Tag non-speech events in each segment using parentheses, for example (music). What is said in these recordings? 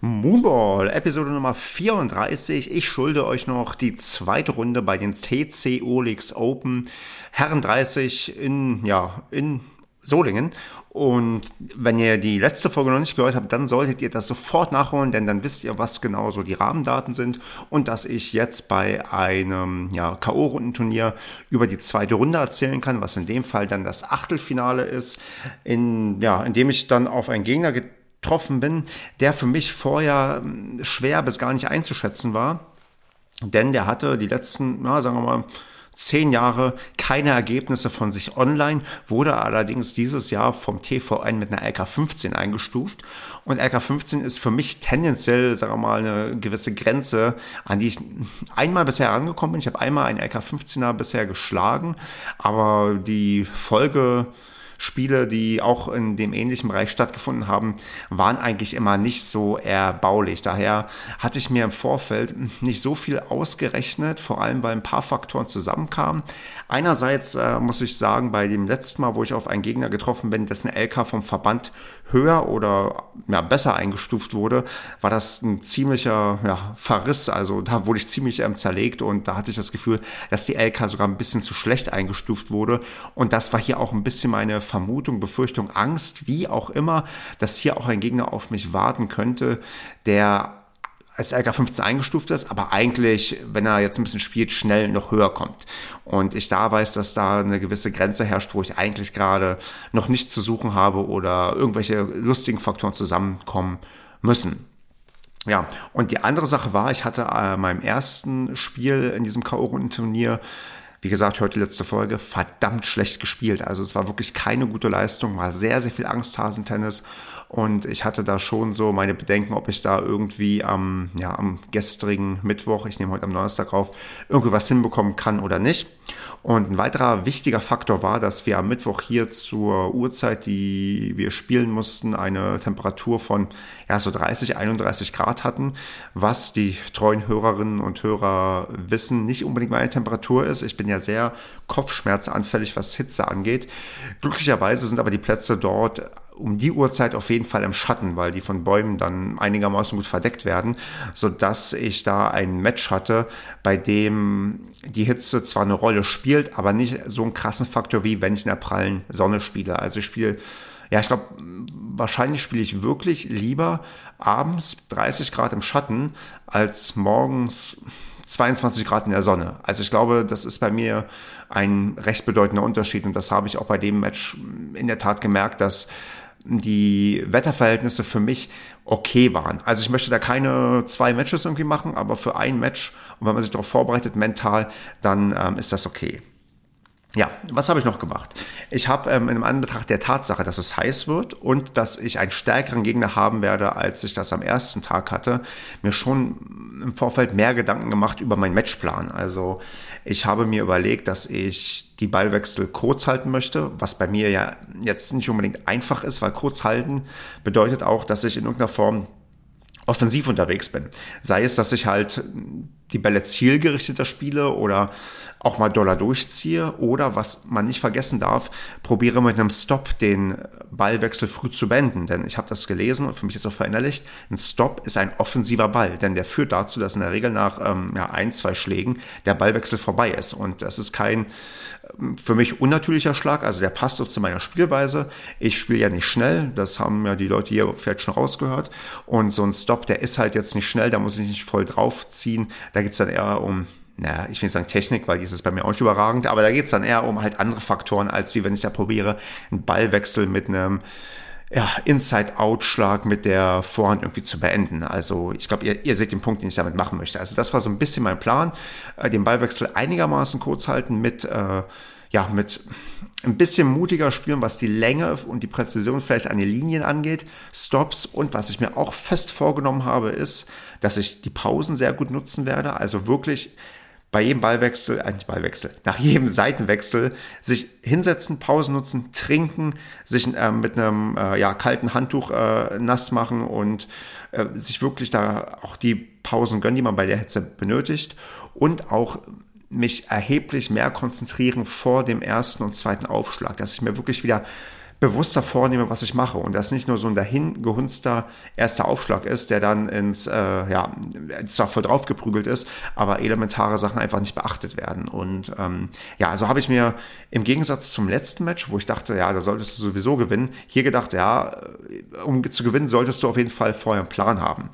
Moonball, Episode Nummer 34. Ich schulde euch noch die zweite Runde bei den TC Olix Open Herren 30 in, ja, in Solingen. Und wenn ihr die letzte Folge noch nicht gehört habt, dann solltet ihr das sofort nachholen, denn dann wisst ihr, was genau so die Rahmendaten sind und dass ich jetzt bei einem ja, K.O.-Rundenturnier über die zweite Runde erzählen kann, was in dem Fall dann das Achtelfinale ist, in, ja, in dem ich dann auf einen Gegner getroffen bin, der für mich vorher hm, schwer bis gar nicht einzuschätzen war. Denn der hatte die letzten, na, sagen wir mal, zehn Jahre keine Ergebnisse von sich online, wurde allerdings dieses Jahr vom TV1 mit einer LK15 eingestuft. Und LK15 ist für mich tendenziell, sagen wir mal, eine gewisse Grenze, an die ich einmal bisher herangekommen bin. Ich habe einmal einen LK15er bisher geschlagen, aber die Folge Spiele, die auch in dem ähnlichen Bereich stattgefunden haben, waren eigentlich immer nicht so erbaulich. Daher hatte ich mir im Vorfeld nicht so viel ausgerechnet, vor allem weil ein paar Faktoren zusammenkamen. Einerseits äh, muss ich sagen, bei dem letzten Mal, wo ich auf einen Gegner getroffen bin, dessen LK vom Verband höher oder ja, besser eingestuft wurde, war das ein ziemlicher ja, Verriss. Also da wurde ich ziemlich ähm, zerlegt und da hatte ich das Gefühl, dass die LK sogar ein bisschen zu schlecht eingestuft wurde. Und das war hier auch ein bisschen meine Vermutung, Befürchtung, Angst, wie auch immer, dass hier auch ein Gegner auf mich warten könnte, der als LK15 eingestuft ist, aber eigentlich, wenn er jetzt ein bisschen spielt, schnell noch höher kommt. Und ich da weiß, dass da eine gewisse Grenze herrscht, wo ich eigentlich gerade noch nichts zu suchen habe oder irgendwelche lustigen Faktoren zusammenkommen müssen. Ja, und die andere Sache war, ich hatte äh, meinem ersten Spiel in diesem K.O.-Rundenturnier wie gesagt, heute letzte Folge, verdammt schlecht gespielt. Also es war wirklich keine gute Leistung, war sehr, sehr viel Angsthasentennis und ich hatte da schon so meine Bedenken, ob ich da irgendwie am, ja, am gestrigen Mittwoch, ich nehme heute am Donnerstag auf, irgendwie was hinbekommen kann oder nicht. Und ein weiterer wichtiger Faktor war, dass wir am Mittwoch hier zur Uhrzeit, die wir spielen mussten, eine Temperatur von ja, so 30, 31 Grad hatten, was die treuen Hörerinnen und Hörer wissen, nicht unbedingt meine Temperatur ist. Ich bin ja sehr kopfschmerzanfällig, was Hitze angeht. Glücklicherweise sind aber die Plätze dort um die Uhrzeit auf jeden Fall im Schatten, weil die von Bäumen dann einigermaßen gut verdeckt werden, so dass ich da ein Match hatte, bei dem die Hitze zwar eine Rolle spielt, aber nicht so einen krassen Faktor wie wenn ich in der prallen Sonne spiele. Also ich spiele ja, ich glaube, wahrscheinlich spiele ich wirklich lieber abends 30 Grad im Schatten als morgens 22 Grad in der Sonne. Also ich glaube, das ist bei mir ein recht bedeutender Unterschied und das habe ich auch bei dem Match in der Tat gemerkt, dass die Wetterverhältnisse für mich okay waren. Also ich möchte da keine zwei Matches irgendwie machen, aber für ein Match und wenn man sich darauf vorbereitet mental, dann ähm, ist das okay. Ja, was habe ich noch gemacht? Ich habe ähm, in Anbetracht der Tatsache, dass es heiß wird und dass ich einen stärkeren Gegner haben werde, als ich das am ersten Tag hatte, mir schon im Vorfeld mehr Gedanken gemacht über meinen Matchplan. Also ich habe mir überlegt, dass ich die Ballwechsel kurz halten möchte, was bei mir ja jetzt nicht unbedingt einfach ist, weil kurz halten bedeutet auch, dass ich in irgendeiner Form offensiv unterwegs bin. Sei es, dass ich halt die Bälle zielgerichteter spiele oder auch mal Dollar durchziehe oder was man nicht vergessen darf, probiere mit einem Stop den Ballwechsel früh zu beenden, denn ich habe das gelesen und für mich ist auch verinnerlicht, ein Stop ist ein offensiver Ball, denn der führt dazu, dass in der Regel nach ähm, ja, ein, zwei Schlägen der Ballwechsel vorbei ist. Und das ist kein ähm, für mich unnatürlicher Schlag, also der passt so zu meiner Spielweise. Ich spiele ja nicht schnell, das haben ja die Leute hier vielleicht schon rausgehört. Und so ein Stop, der ist halt jetzt nicht schnell, da muss ich nicht voll draufziehen, da geht es dann eher um naja, ich will nicht sagen Technik, weil die ist es bei mir auch nicht überragend, aber da geht es dann eher um halt andere Faktoren, als wie wenn ich da probiere, einen Ballwechsel mit einem ja, Inside-Out-Schlag mit der Vorhand irgendwie zu beenden. Also ich glaube, ihr, ihr seht den Punkt, den ich damit machen möchte. Also das war so ein bisschen mein Plan, äh, den Ballwechsel einigermaßen kurz halten mit, äh, ja, mit ein bisschen mutiger spielen, was die Länge und die Präzision vielleicht an den Linien angeht, Stops und was ich mir auch fest vorgenommen habe, ist, dass ich die Pausen sehr gut nutzen werde, also wirklich bei jedem Ballwechsel, äh, nicht Ballwechsel, nach jedem Seitenwechsel sich hinsetzen, Pause nutzen, trinken, sich äh, mit einem äh, ja, kalten Handtuch äh, nass machen und äh, sich wirklich da auch die Pausen gönnen, die man bei der Hitze benötigt. Und auch mich erheblich mehr konzentrieren vor dem ersten und zweiten Aufschlag, dass ich mir wirklich wieder bewusster vornehme, was ich mache und das nicht nur so ein dahin gehunzter erster Aufschlag ist, der dann ins, äh, ja, zwar voll drauf geprügelt ist, aber elementare Sachen einfach nicht beachtet werden. Und ähm, ja, also habe ich mir im Gegensatz zum letzten Match, wo ich dachte, ja, da solltest du sowieso gewinnen, hier gedacht, ja, um zu gewinnen, solltest du auf jeden Fall vorher einen Plan haben.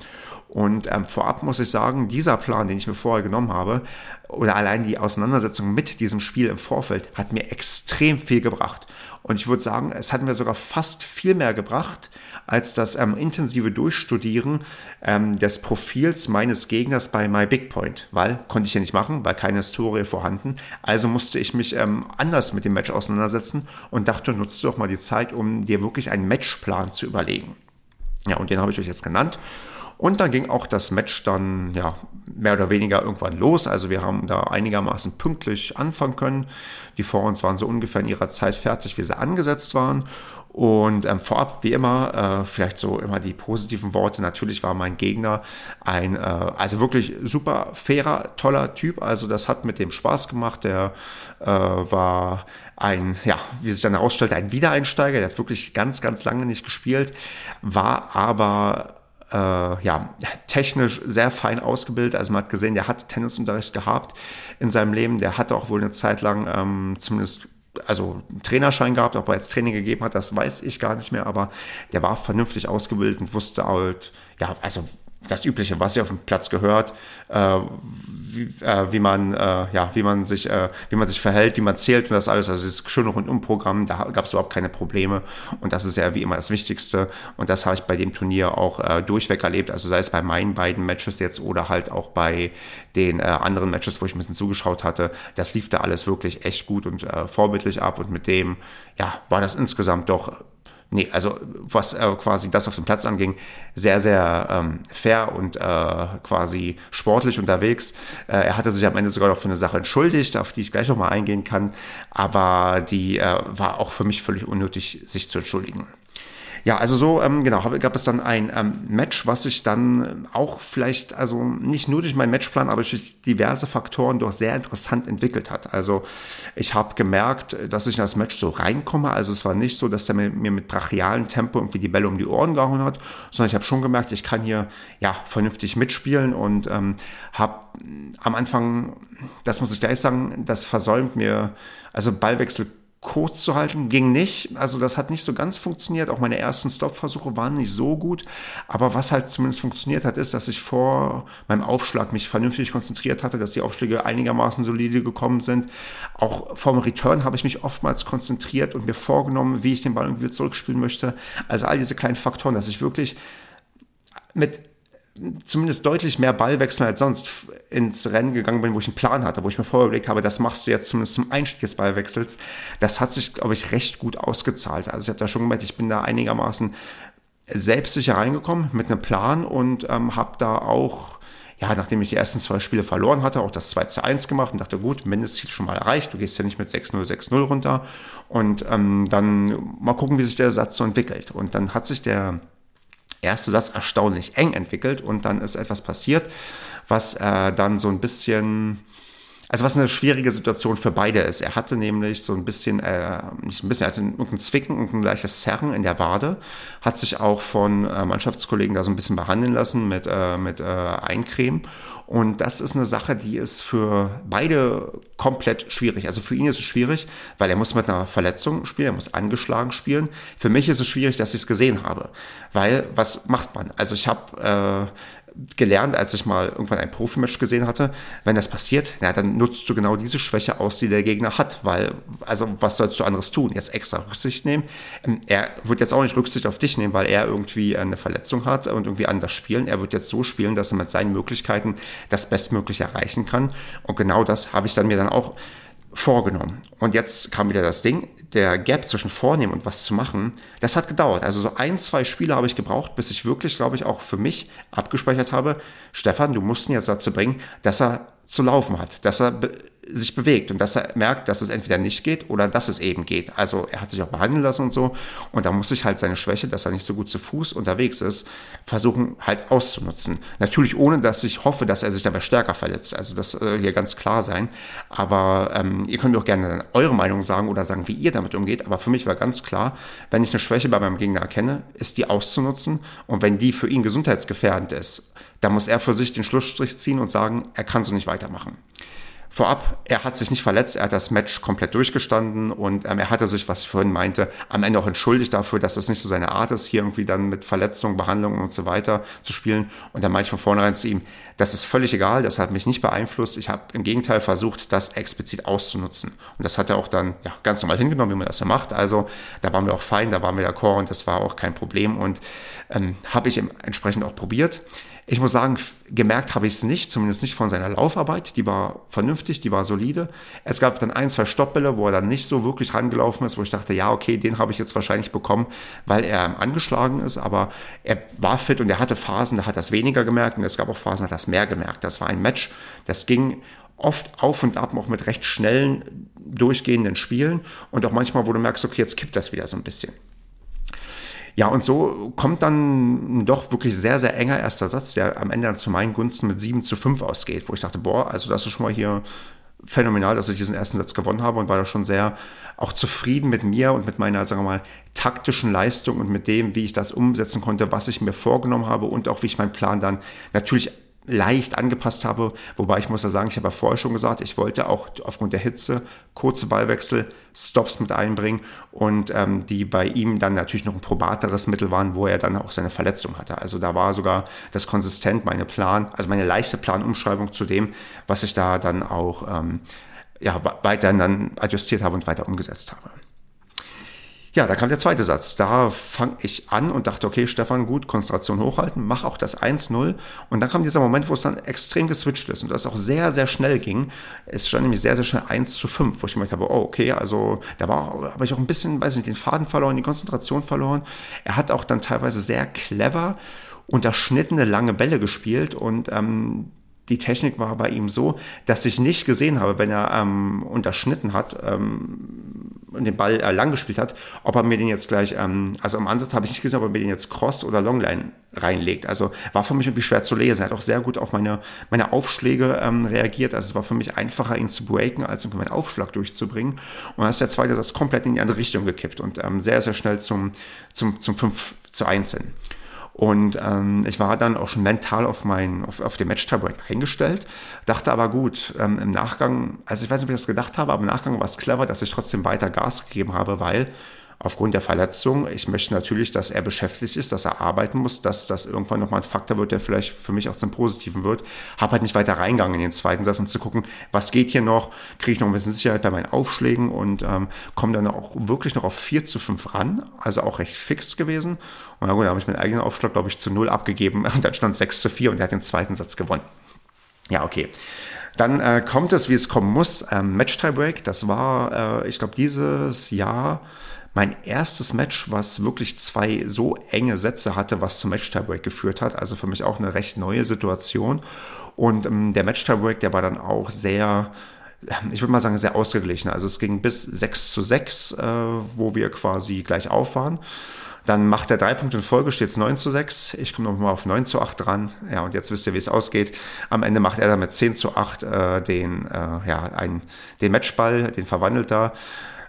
Und ähm, vorab muss ich sagen, dieser Plan, den ich mir vorher genommen habe, oder allein die Auseinandersetzung mit diesem Spiel im Vorfeld, hat mir extrem viel gebracht. Und ich würde sagen, es hat mir sogar fast viel mehr gebracht, als das ähm, intensive Durchstudieren ähm, des Profils meines Gegners bei My Big Point, weil konnte ich ja nicht machen, weil keine Historie vorhanden. Also musste ich mich ähm, anders mit dem Match auseinandersetzen und dachte, nutze doch mal die Zeit, um dir wirklich einen Matchplan zu überlegen. Ja, und den habe ich euch jetzt genannt. Und dann ging auch das Match dann ja mehr oder weniger irgendwann los. Also wir haben da einigermaßen pünktlich anfangen können. Die Vorhands waren so ungefähr in ihrer Zeit fertig, wie sie angesetzt waren. Und ähm, vorab, wie immer, äh, vielleicht so immer die positiven Worte. Natürlich war mein Gegner ein, äh, also wirklich super fairer, toller Typ. Also das hat mit dem Spaß gemacht. Der äh, war ein, ja, wie sich dann herausstellte, ein Wiedereinsteiger. Der hat wirklich ganz, ganz lange nicht gespielt, war aber äh, ja, technisch sehr fein ausgebildet. Also man hat gesehen, der hat Tennisunterricht gehabt in seinem Leben. Der hatte auch wohl eine Zeit lang ähm, zumindest also einen Trainerschein gehabt, ob er jetzt Training gegeben hat, das weiß ich gar nicht mehr, aber der war vernünftig ausgebildet und wusste halt, ja, also das Übliche, was ja auf dem Platz gehört, äh, wie, äh, wie, man, äh, ja, wie man sich, äh, wie man sich verhält, wie man zählt und das alles. Also das schöne Rundum-Programm, da gab es überhaupt keine Probleme und das ist ja wie immer das Wichtigste und das habe ich bei dem Turnier auch äh, durchweg erlebt. Also sei es bei meinen beiden Matches jetzt oder halt auch bei den äh, anderen Matches, wo ich ein bisschen zugeschaut hatte, das lief da alles wirklich echt gut und vorbildlich ab und mit dem, ja, war das insgesamt doch nee, also was äh, quasi das auf dem Platz anging, sehr, sehr ähm, fair und äh, quasi sportlich unterwegs. Äh, er hatte sich am Ende sogar noch für eine Sache entschuldigt, auf die ich gleich nochmal eingehen kann, aber die äh, war auch für mich völlig unnötig, sich zu entschuldigen. Ja, also so, ähm, genau, hab, gab es dann ein ähm, Match, was sich dann auch vielleicht, also nicht nur durch meinen Matchplan, aber durch diverse Faktoren doch sehr interessant entwickelt hat. Also ich habe gemerkt, dass ich in das Match so reinkomme. Also es war nicht so, dass der mir, mir mit brachialem Tempo irgendwie die Bälle um die Ohren gehauen hat, sondern ich habe schon gemerkt, ich kann hier ja vernünftig mitspielen und ähm, habe am Anfang, das muss ich gleich sagen, das versäumt mir, also Ballwechsel kurz zu halten, ging nicht. Also das hat nicht so ganz funktioniert. Auch meine ersten Stop-Versuche waren nicht so gut. Aber was halt zumindest funktioniert hat, ist, dass ich vor meinem Aufschlag mich vernünftig konzentriert hatte, dass die Aufschläge einigermaßen solide gekommen sind. Auch vom Return habe ich mich oftmals konzentriert und mir vorgenommen, wie ich den Ball irgendwie zurückspielen möchte. Also all diese kleinen Faktoren, dass ich wirklich mit zumindest deutlich mehr Ballwechsel als sonst ins Rennen gegangen bin, wo ich einen Plan hatte, wo ich mir vorher überlegt habe, das machst du jetzt zumindest zum Einstieg des Ballwechsels. Das hat sich, glaube ich, recht gut ausgezahlt. Also ich habe da schon gemerkt, ich bin da einigermaßen selbstsicher reingekommen mit einem Plan und ähm, habe da auch, ja, nachdem ich die ersten zwei Spiele verloren hatte, auch das 2 zu 1 gemacht und dachte, gut, Mindestziel schon mal erreicht, du gehst ja nicht mit 6-0, 6-0 runter und ähm, dann mal gucken, wie sich der Satz so entwickelt. Und dann hat sich der erste Satz erstaunlich eng entwickelt und dann ist etwas passiert, was äh, dann so ein bisschen, also was eine schwierige Situation für beide ist. Er hatte nämlich so ein bisschen, äh, nicht ein bisschen, er hatte irgendein Zwicken, irgendein leichtes Zerren in der Wade, hat sich auch von äh, Mannschaftskollegen da so ein bisschen behandeln lassen mit, äh, mit äh, Eincremen und das ist eine Sache, die ist für beide komplett schwierig. Also für ihn ist es schwierig, weil er muss mit einer Verletzung spielen, er muss angeschlagen spielen. Für mich ist es schwierig, dass ich es gesehen habe. Weil, was macht man? Also ich habe äh, gelernt, als ich mal irgendwann ein Profimatch gesehen hatte, wenn das passiert, ja, dann nutzt du genau diese Schwäche aus, die der Gegner hat, weil, also was sollst du anderes tun? Jetzt extra Rücksicht nehmen. Ähm, er wird jetzt auch nicht Rücksicht auf dich nehmen, weil er irgendwie eine Verletzung hat und irgendwie anders spielen. Er wird jetzt so spielen, dass er mit seinen Möglichkeiten das Bestmögliche erreichen kann. Und genau das habe ich dann mir dann auch vorgenommen. Und jetzt kam wieder das Ding, der Gap zwischen vornehmen und was zu machen, das hat gedauert. Also so ein, zwei Spiele habe ich gebraucht, bis ich wirklich, glaube ich, auch für mich abgespeichert habe, Stefan, du musst ihn jetzt dazu bringen, dass er zu laufen hat, dass er sich bewegt und dass er merkt, dass es entweder nicht geht oder dass es eben geht. Also er hat sich auch behandeln lassen und so und da muss ich halt seine Schwäche, dass er nicht so gut zu Fuß unterwegs ist, versuchen halt auszunutzen. Natürlich ohne, dass ich hoffe, dass er sich dabei stärker verletzt. Also das soll hier ganz klar sein. Aber ähm, ihr könnt mir auch gerne eure Meinung sagen oder sagen, wie ihr damit umgeht. Aber für mich war ganz klar, wenn ich eine Schwäche bei meinem Gegner erkenne, ist die auszunutzen und wenn die für ihn gesundheitsgefährdend ist, dann muss er für sich den Schlussstrich ziehen und sagen, er kann so nicht weitermachen. Vorab, er hat sich nicht verletzt, er hat das Match komplett durchgestanden und ähm, er hatte sich, was ich vorhin meinte, am Ende auch entschuldigt dafür, dass das nicht so seine Art ist, hier irgendwie dann mit Verletzungen, Behandlungen und so weiter zu spielen. Und dann meinte ich von vornherein zu ihm, das ist völlig egal, das hat mich nicht beeinflusst. Ich habe im Gegenteil versucht, das explizit auszunutzen. Und das hat er auch dann ja, ganz normal hingenommen, wie man das ja macht. Also da waren wir auch fein, da waren wir d'accord und das war auch kein Problem und ähm, habe ich entsprechend auch probiert. Ich muss sagen, gemerkt habe ich es nicht, zumindest nicht von seiner Laufarbeit. Die war vernünftig, die war solide. Es gab dann ein, zwei Stoppbälle, wo er dann nicht so wirklich rangelaufen ist, wo ich dachte, ja, okay, den habe ich jetzt wahrscheinlich bekommen, weil er angeschlagen ist. Aber er war fit und er hatte Phasen, da hat er es weniger gemerkt und es gab auch Phasen, da hat er es mehr gemerkt. Das war ein Match, das ging oft auf und ab, auch mit recht schnellen, durchgehenden Spielen und auch manchmal, wo du merkst, okay, jetzt kippt das wieder so ein bisschen. Ja, und so kommt dann doch wirklich sehr, sehr enger erster Satz, der am Ende dann zu meinen Gunsten mit 7 zu 5 ausgeht, wo ich dachte, boah, also das ist schon mal hier phänomenal, dass ich diesen ersten Satz gewonnen habe und war da schon sehr auch zufrieden mit mir und mit meiner, sagen wir mal, taktischen Leistung und mit dem, wie ich das umsetzen konnte, was ich mir vorgenommen habe und auch wie ich meinen Plan dann natürlich leicht angepasst habe. Wobei ich muss ja sagen, ich habe ja vorher schon gesagt, ich wollte auch aufgrund der Hitze kurze Ballwechsel, Stops mit einbringen und ähm, die bei ihm dann natürlich noch ein probateres Mittel waren, wo er dann auch seine Verletzung hatte. Also da war sogar das konsistent meine Plan, also meine leichte Planumschreibung zu dem, was ich da dann auch ähm, ja, weiter dann adjustiert habe und weiter umgesetzt habe. Ja, da kam der zweite Satz. Da fange ich an und dachte, okay, Stefan, gut, Konzentration hochhalten, mach auch das 1-0. Und dann kam dieser Moment, wo es dann extrem geswitcht ist und das auch sehr, sehr schnell ging. Es stand nämlich sehr, sehr schnell 1 zu 5, wo ich gemerkt habe, oh, okay, also da war, habe ich auch ein bisschen, weiß nicht, den Faden verloren, die Konzentration verloren. Er hat auch dann teilweise sehr clever unterschnittene lange Bälle gespielt und ähm, die Technik war bei ihm so, dass ich nicht gesehen habe, wenn er ähm, unterschnitten hat ähm, den Ball äh, lang gespielt hat, ob er mir den jetzt gleich, ähm, also im Ansatz habe ich nicht gesehen, ob er mir den jetzt Cross oder Longline reinlegt. Also war für mich irgendwie schwer zu lesen. Er hat auch sehr gut auf meine, meine Aufschläge ähm, reagiert. Also es war für mich einfacher, ihn zu breaken, als irgendwie meinen Aufschlag durchzubringen. Und dann ist der zweite das komplett in die andere Richtung gekippt und ähm, sehr, sehr schnell zum, zum, zum 5 zu 1 hin. Und ähm, ich war dann auch schon mental auf, mein, auf, auf den Match-Tiebreak eingestellt, dachte aber gut, ähm, im Nachgang, also ich weiß nicht, ob ich das gedacht habe, aber im Nachgang war es clever, dass ich trotzdem weiter Gas gegeben habe, weil aufgrund der Verletzung. Ich möchte natürlich, dass er beschäftigt ist, dass er arbeiten muss, dass das irgendwann nochmal ein Faktor wird, der vielleicht für mich auch zum Positiven wird. Habe halt nicht weiter reingegangen in den zweiten Satz, um zu gucken, was geht hier noch, kriege ich noch ein bisschen Sicherheit bei meinen Aufschlägen und ähm, komme dann auch wirklich noch auf 4 zu 5 ran, also auch recht fix gewesen. Und dann, gut, dann habe ich meinen eigenen Aufschlag, glaube ich, zu 0 abgegeben (laughs) und dann stand 6 zu 4 und er hat den zweiten Satz gewonnen. Ja, okay. Dann äh, kommt es, wie es kommen muss. Ähm, Match Tiebreak, das war, äh, ich glaube, dieses Jahr mein erstes Match, was wirklich zwei so enge Sätze hatte, was zum Match-Tiebreak geführt hat. Also für mich auch eine recht neue Situation. Und ähm, der Match-Tiebreak, der war dann auch sehr, ich würde mal sagen, sehr ausgeglichen. Also es ging bis 6 zu 6, äh, wo wir quasi gleich auf waren. Dann macht er drei Punkte in Folge, steht es 9 zu 6. Ich komme nochmal auf 9 zu 8 dran. Ja, und jetzt wisst ihr, wie es ausgeht. Am Ende macht er dann mit 10 zu 8 äh, den, äh, ja, ein, den Matchball, den verwandelt da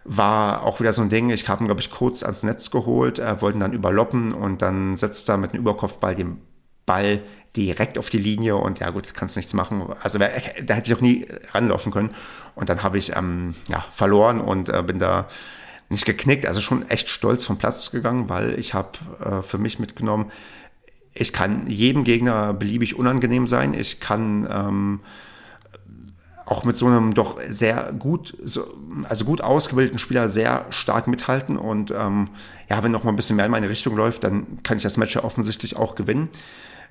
war auch wieder so ein Ding. Ich habe ihn, glaube ich, kurz ans Netz geholt, äh, wollten dann überloppen und dann setzt er mit einem Überkopfball den Ball direkt auf die Linie und ja gut, kannst nichts machen. Also da hätte ich auch nie ranlaufen können. Und dann habe ich ähm, ja, verloren und äh, bin da nicht geknickt, also schon echt stolz vom Platz gegangen, weil ich habe äh, für mich mitgenommen, ich kann jedem Gegner beliebig unangenehm sein. Ich kann ähm, auch mit so einem doch sehr gut, also gut ausgebildeten Spieler sehr stark mithalten. Und ähm, ja, wenn noch mal ein bisschen mehr in meine Richtung läuft, dann kann ich das Match ja offensichtlich auch gewinnen.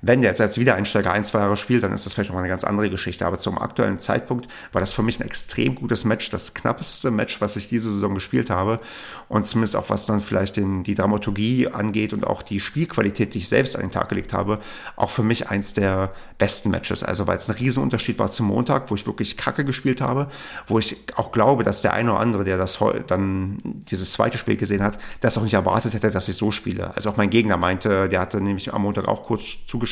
Wenn der jetzt als Wiedereinsteiger ein, zwei Jahre spielt, dann ist das vielleicht noch eine ganz andere Geschichte. Aber zum aktuellen Zeitpunkt war das für mich ein extrem gutes Match, das knappeste Match, was ich diese Saison gespielt habe. Und zumindest auch was dann vielleicht den, die Dramaturgie angeht und auch die Spielqualität, die ich selbst an den Tag gelegt habe, auch für mich eins der besten Matches. Also weil es ein Riesenunterschied war zum Montag, wo ich wirklich Kacke gespielt habe, wo ich auch glaube, dass der eine oder andere, der das dann dieses zweite Spiel gesehen hat, das auch nicht erwartet hätte, dass ich so spiele. Also auch mein Gegner meinte, der hatte nämlich am Montag auch kurz zugeschaut,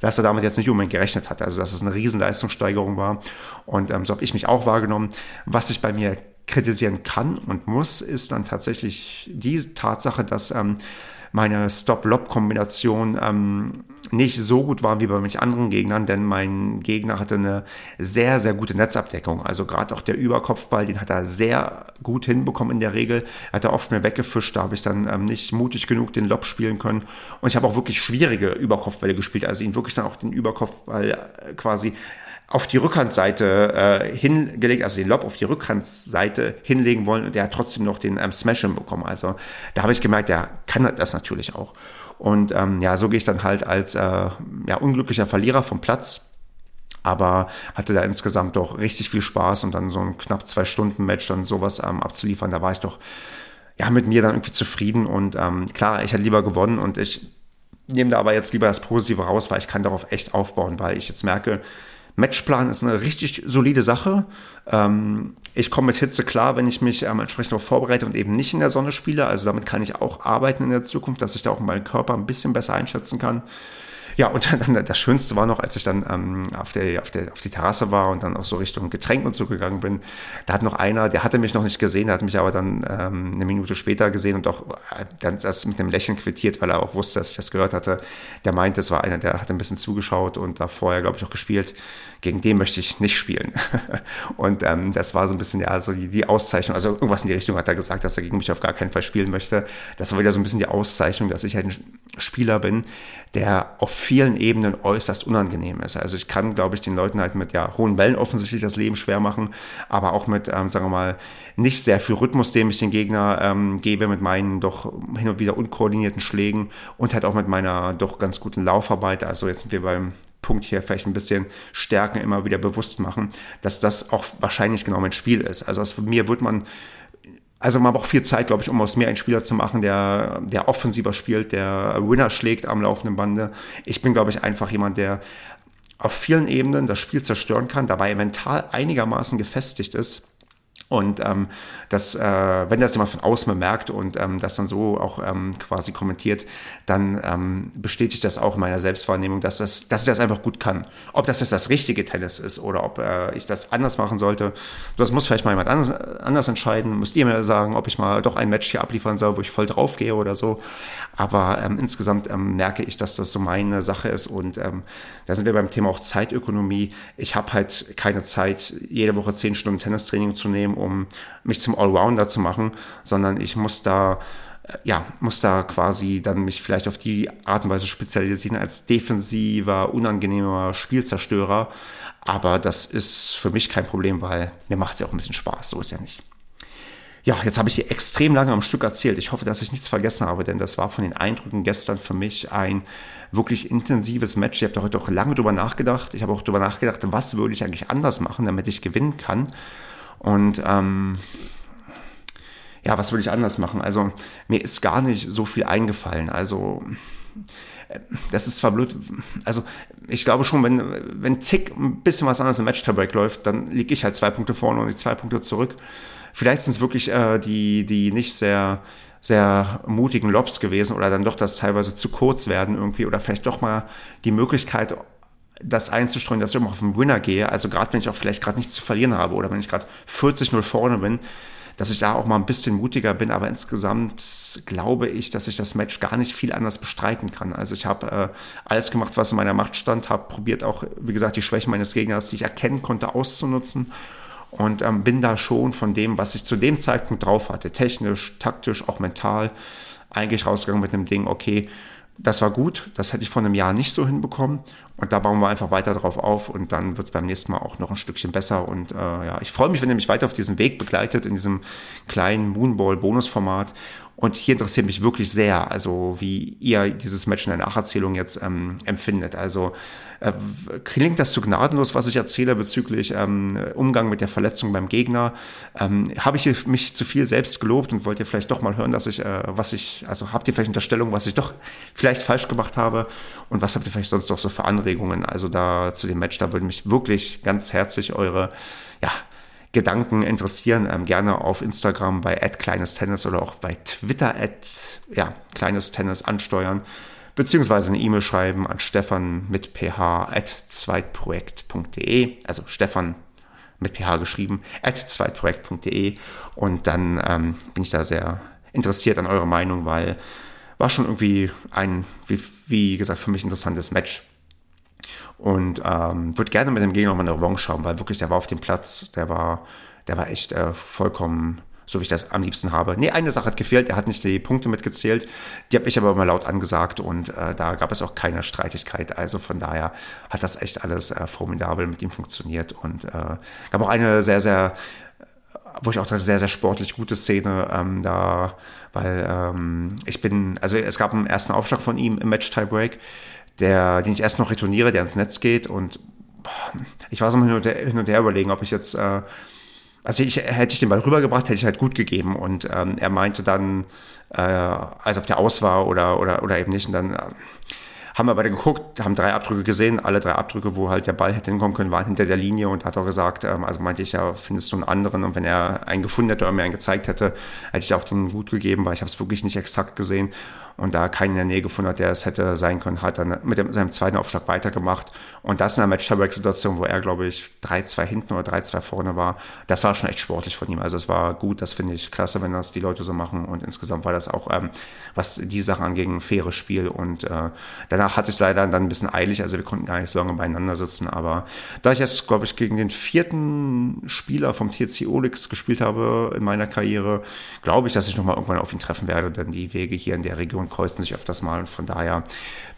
dass er damit jetzt nicht unbedingt gerechnet hat. Also dass es eine Riesenleistungssteigerung war. Und ähm, so habe ich mich auch wahrgenommen. Was ich bei mir kritisieren kann und muss, ist dann tatsächlich die Tatsache, dass ähm, meine Stop-Lob-Kombination ähm, nicht so gut war wie bei manchen anderen Gegnern, denn mein Gegner hatte eine sehr, sehr gute Netzabdeckung. Also gerade auch der Überkopfball, den hat er sehr gut hinbekommen in der Regel. Hat er oft mehr weggefischt, da habe ich dann ähm, nicht mutig genug den Lob spielen können. Und ich habe auch wirklich schwierige Überkopfbälle gespielt, also ihn wirklich dann auch den Überkopfball äh, quasi auf die Rückhandseite äh, hingelegt, also den Lob auf die Rückhandseite hinlegen wollen und der hat trotzdem noch den ähm, Smash hinbekommen. Also da habe ich gemerkt, der kann das natürlich auch. Und ähm, ja, so gehe ich dann halt als äh, ja, unglücklicher Verlierer vom Platz. Aber hatte da insgesamt doch richtig viel Spaß und dann so ein knapp zwei Stunden Match dann sowas ähm, abzuliefern, da war ich doch ja mit mir dann irgendwie zufrieden und ähm, klar, ich hätte lieber gewonnen und ich nehme da aber jetzt lieber das Positive raus, weil ich kann darauf echt aufbauen, weil ich jetzt merke, Matchplan ist eine richtig solide Sache. Ähm, ich komme mit Hitze klar, wenn ich mich ähm, entsprechend darauf vorbereite und eben nicht in der Sonne spiele. Also damit kann ich auch arbeiten in der Zukunft, dass ich da auch meinen Körper ein bisschen besser einschätzen kann. Ja, und dann das Schönste war noch, als ich dann ähm, auf, der, auf, der, auf die Terrasse war und dann auch so Richtung Getränk und so gegangen bin, da hat noch einer, der hatte mich noch nicht gesehen, der hat mich aber dann ähm, eine Minute später gesehen und auch äh, dann das mit einem Lächeln quittiert, weil er auch wusste, dass ich das gehört hatte. Der meinte, es war einer, der hat ein bisschen zugeschaut und da vorher, glaube ich, auch gespielt. Gegen den möchte ich nicht spielen. (laughs) und ähm, das war so ein bisschen ja so die, die Auszeichnung, also irgendwas in die Richtung hat er gesagt, dass er gegen mich auf gar keinen Fall spielen möchte. Das war wieder so ein bisschen die Auszeichnung, dass ich halt ein Spieler bin, der auf vielen Ebenen äußerst unangenehm ist. Also ich kann, glaube ich, den Leuten halt mit ja, hohen Wellen offensichtlich das Leben schwer machen, aber auch mit, ähm, sagen wir mal, nicht sehr viel Rhythmus, dem ich den Gegner ähm, gebe, mit meinen doch hin und wieder unkoordinierten Schlägen und halt auch mit meiner doch ganz guten Laufarbeit. Also jetzt sind wir beim Punkt hier vielleicht ein bisschen Stärken immer wieder bewusst machen, dass das auch wahrscheinlich genau mein Spiel ist. Also aus mir wird man also man braucht viel Zeit, glaube ich, um aus mir einen Spieler zu machen, der, der offensiver spielt, der Winner schlägt am laufenden Bande. Ich bin, glaube ich, einfach jemand, der auf vielen Ebenen das Spiel zerstören kann, dabei mental einigermaßen gefestigt ist und ähm, das, äh, wenn das jemand von außen bemerkt und ähm, das dann so auch ähm, quasi kommentiert, dann ähm, bestätigt das auch in meiner Selbstwahrnehmung, dass, das, dass ich das einfach gut kann. Ob das jetzt das richtige Tennis ist oder ob äh, ich das anders machen sollte, das muss vielleicht mal jemand anders, anders entscheiden. Müsst ihr mir sagen, ob ich mal doch ein Match hier abliefern soll, wo ich voll drauf gehe oder so. Aber ähm, insgesamt ähm, merke ich, dass das so meine Sache ist und ähm, da sind wir beim Thema auch Zeitökonomie. Ich habe halt keine Zeit, jede Woche zehn Stunden Tennistraining zu nehmen um mich zum Allrounder zu machen, sondern ich muss da äh, ja, muss da quasi dann mich vielleicht auf die Art und Weise spezialisieren als defensiver, unangenehmer Spielzerstörer. Aber das ist für mich kein Problem, weil mir macht es ja auch ein bisschen Spaß, so ist ja nicht. Ja, jetzt habe ich hier extrem lange am Stück erzählt. Ich hoffe, dass ich nichts vergessen habe, denn das war von den Eindrücken gestern für mich ein wirklich intensives Match. Ich habe da heute auch lange drüber nachgedacht. Ich habe auch drüber nachgedacht, was würde ich eigentlich anders machen, damit ich gewinnen kann. Und ähm, ja, was würde ich anders machen? Also mir ist gar nicht so viel eingefallen. Also äh, das ist zwar blöd, also ich glaube schon, wenn, wenn Tick ein bisschen was anderes im Match-Tiebreak läuft, dann liege ich halt zwei Punkte vorne und ich zwei Punkte zurück. Vielleicht sind es wirklich äh, die, die nicht sehr, sehr mutigen Lobs gewesen oder dann doch das teilweise zu kurz werden irgendwie oder vielleicht doch mal die Möglichkeit, das einzustreuen, dass ich immer auf den Winner gehe. Also gerade wenn ich auch vielleicht gerade nichts zu verlieren habe oder wenn ich gerade 40-0 vorne bin, dass ich da auch mal ein bisschen mutiger bin. Aber insgesamt glaube ich, dass ich das Match gar nicht viel anders bestreiten kann. Also ich habe äh, alles gemacht, was in meiner Macht stand, habe probiert auch, wie gesagt, die Schwächen meines Gegners, die ich erkennen konnte, auszunutzen und ähm, bin da schon von dem, was ich zu dem Zeitpunkt drauf hatte, technisch, taktisch, auch mental, eigentlich rausgegangen mit einem Ding, okay, das war gut, das hätte ich vor einem Jahr nicht so hinbekommen Und da bauen wir einfach weiter drauf auf und dann wird es beim nächsten Mal auch noch ein Stückchen besser. Und äh, ja, ich freue mich, wenn ihr mich weiter auf diesem Weg begleitet, in diesem kleinen Moonball-Bonusformat. Und hier interessiert mich wirklich sehr, also wie ihr dieses Match in der Nacherzählung jetzt ähm, empfindet. Also äh, klingt das zu gnadenlos, was ich erzähle bezüglich ähm, Umgang mit der Verletzung beim Gegner? Ähm, Habe ich mich zu viel selbst gelobt und wollt ihr vielleicht doch mal hören, dass ich, äh, was ich, also habt ihr vielleicht Unterstellungen, was ich doch vielleicht falsch gemacht habe? Und was habt ihr vielleicht sonst noch so für Anregungen? Also da zu dem Match, da würde mich wirklich ganz herzlich eure, ja, Gedanken interessieren, ähm, gerne auf Instagram bei kleines Tennis oder auch bei Twitter ja, kleines Tennis ansteuern, beziehungsweise eine E-Mail schreiben an stefan mit ph at zweitprojekt.de, also Stefan mit ph geschrieben, at zweitprojekt.de und dann ähm, bin ich da sehr interessiert an eurer Meinung, weil war schon irgendwie ein, wie, wie gesagt, für mich interessantes Match. Und ähm, würde gerne mit dem Gegner nochmal eine Revanche schauen, weil wirklich, der war auf dem Platz, der war, der war echt äh, vollkommen so wie ich das am liebsten habe. Nee, eine Sache hat gefehlt, er hat nicht die Punkte mitgezählt. Die habe ich aber mal laut angesagt und äh, da gab es auch keine Streitigkeit. Also von daher hat das echt alles äh, formidabel mit ihm funktioniert und äh, gab auch eine sehr, sehr, wo ich auch eine sehr, sehr sportlich gute Szene ähm, da, weil ähm, ich bin, also es gab einen ersten Aufschlag von ihm im Match Tiebreak der, den ich erst noch retourniere, der ins Netz geht und ich war so hin und her, hin und her überlegen, ob ich jetzt, äh, also ich, hätte ich den Ball rübergebracht, hätte ich halt gut gegeben und ähm, er meinte dann, äh, als ob der aus war oder, oder, oder eben nicht und dann äh, haben wir beide geguckt, haben drei Abdrücke gesehen, alle drei Abdrücke, wo halt der Ball hätte hinkommen können, waren hinter der Linie und hat auch gesagt, ähm, also meinte ich ja, findest du einen anderen und wenn er einen gefunden hätte oder mir einen gezeigt hätte, hätte ich auch den gut gegeben, weil ich habe es wirklich nicht exakt gesehen und da keinen in der Nähe gefunden hat, der es hätte sein können, hat dann mit dem, seinem zweiten Aufschlag weitergemacht. Und das in einer Match-Tabak-Situation, wo er, glaube ich, 3-2 hinten oder 3-2 vorne war, das war schon echt sportlich von ihm. Also es war gut, das finde ich klasse, wenn das die Leute so machen. Und insgesamt war das auch, ähm, was die Sachen angeht, ein faires Spiel. Und äh, danach hatte ich leider dann ein bisschen eilig, also wir konnten gar nicht so lange beieinander sitzen. Aber da ich jetzt, glaube ich, gegen den vierten Spieler vom TC Olix gespielt habe in meiner Karriere, glaube ich, dass ich nochmal irgendwann auf ihn treffen werde, denn die Wege hier in der Region und kreuzen sich öfters mal. Und von daher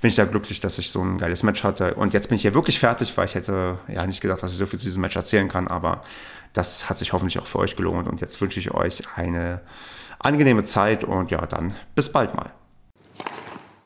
bin ich da glücklich, dass ich so ein geiles Match hatte. Und jetzt bin ich hier wirklich fertig, weil ich hätte ja nicht gedacht, dass ich so viel zu diesem Match erzählen kann. Aber das hat sich hoffentlich auch für euch gelohnt. Und jetzt wünsche ich euch eine angenehme Zeit und ja, dann bis bald mal.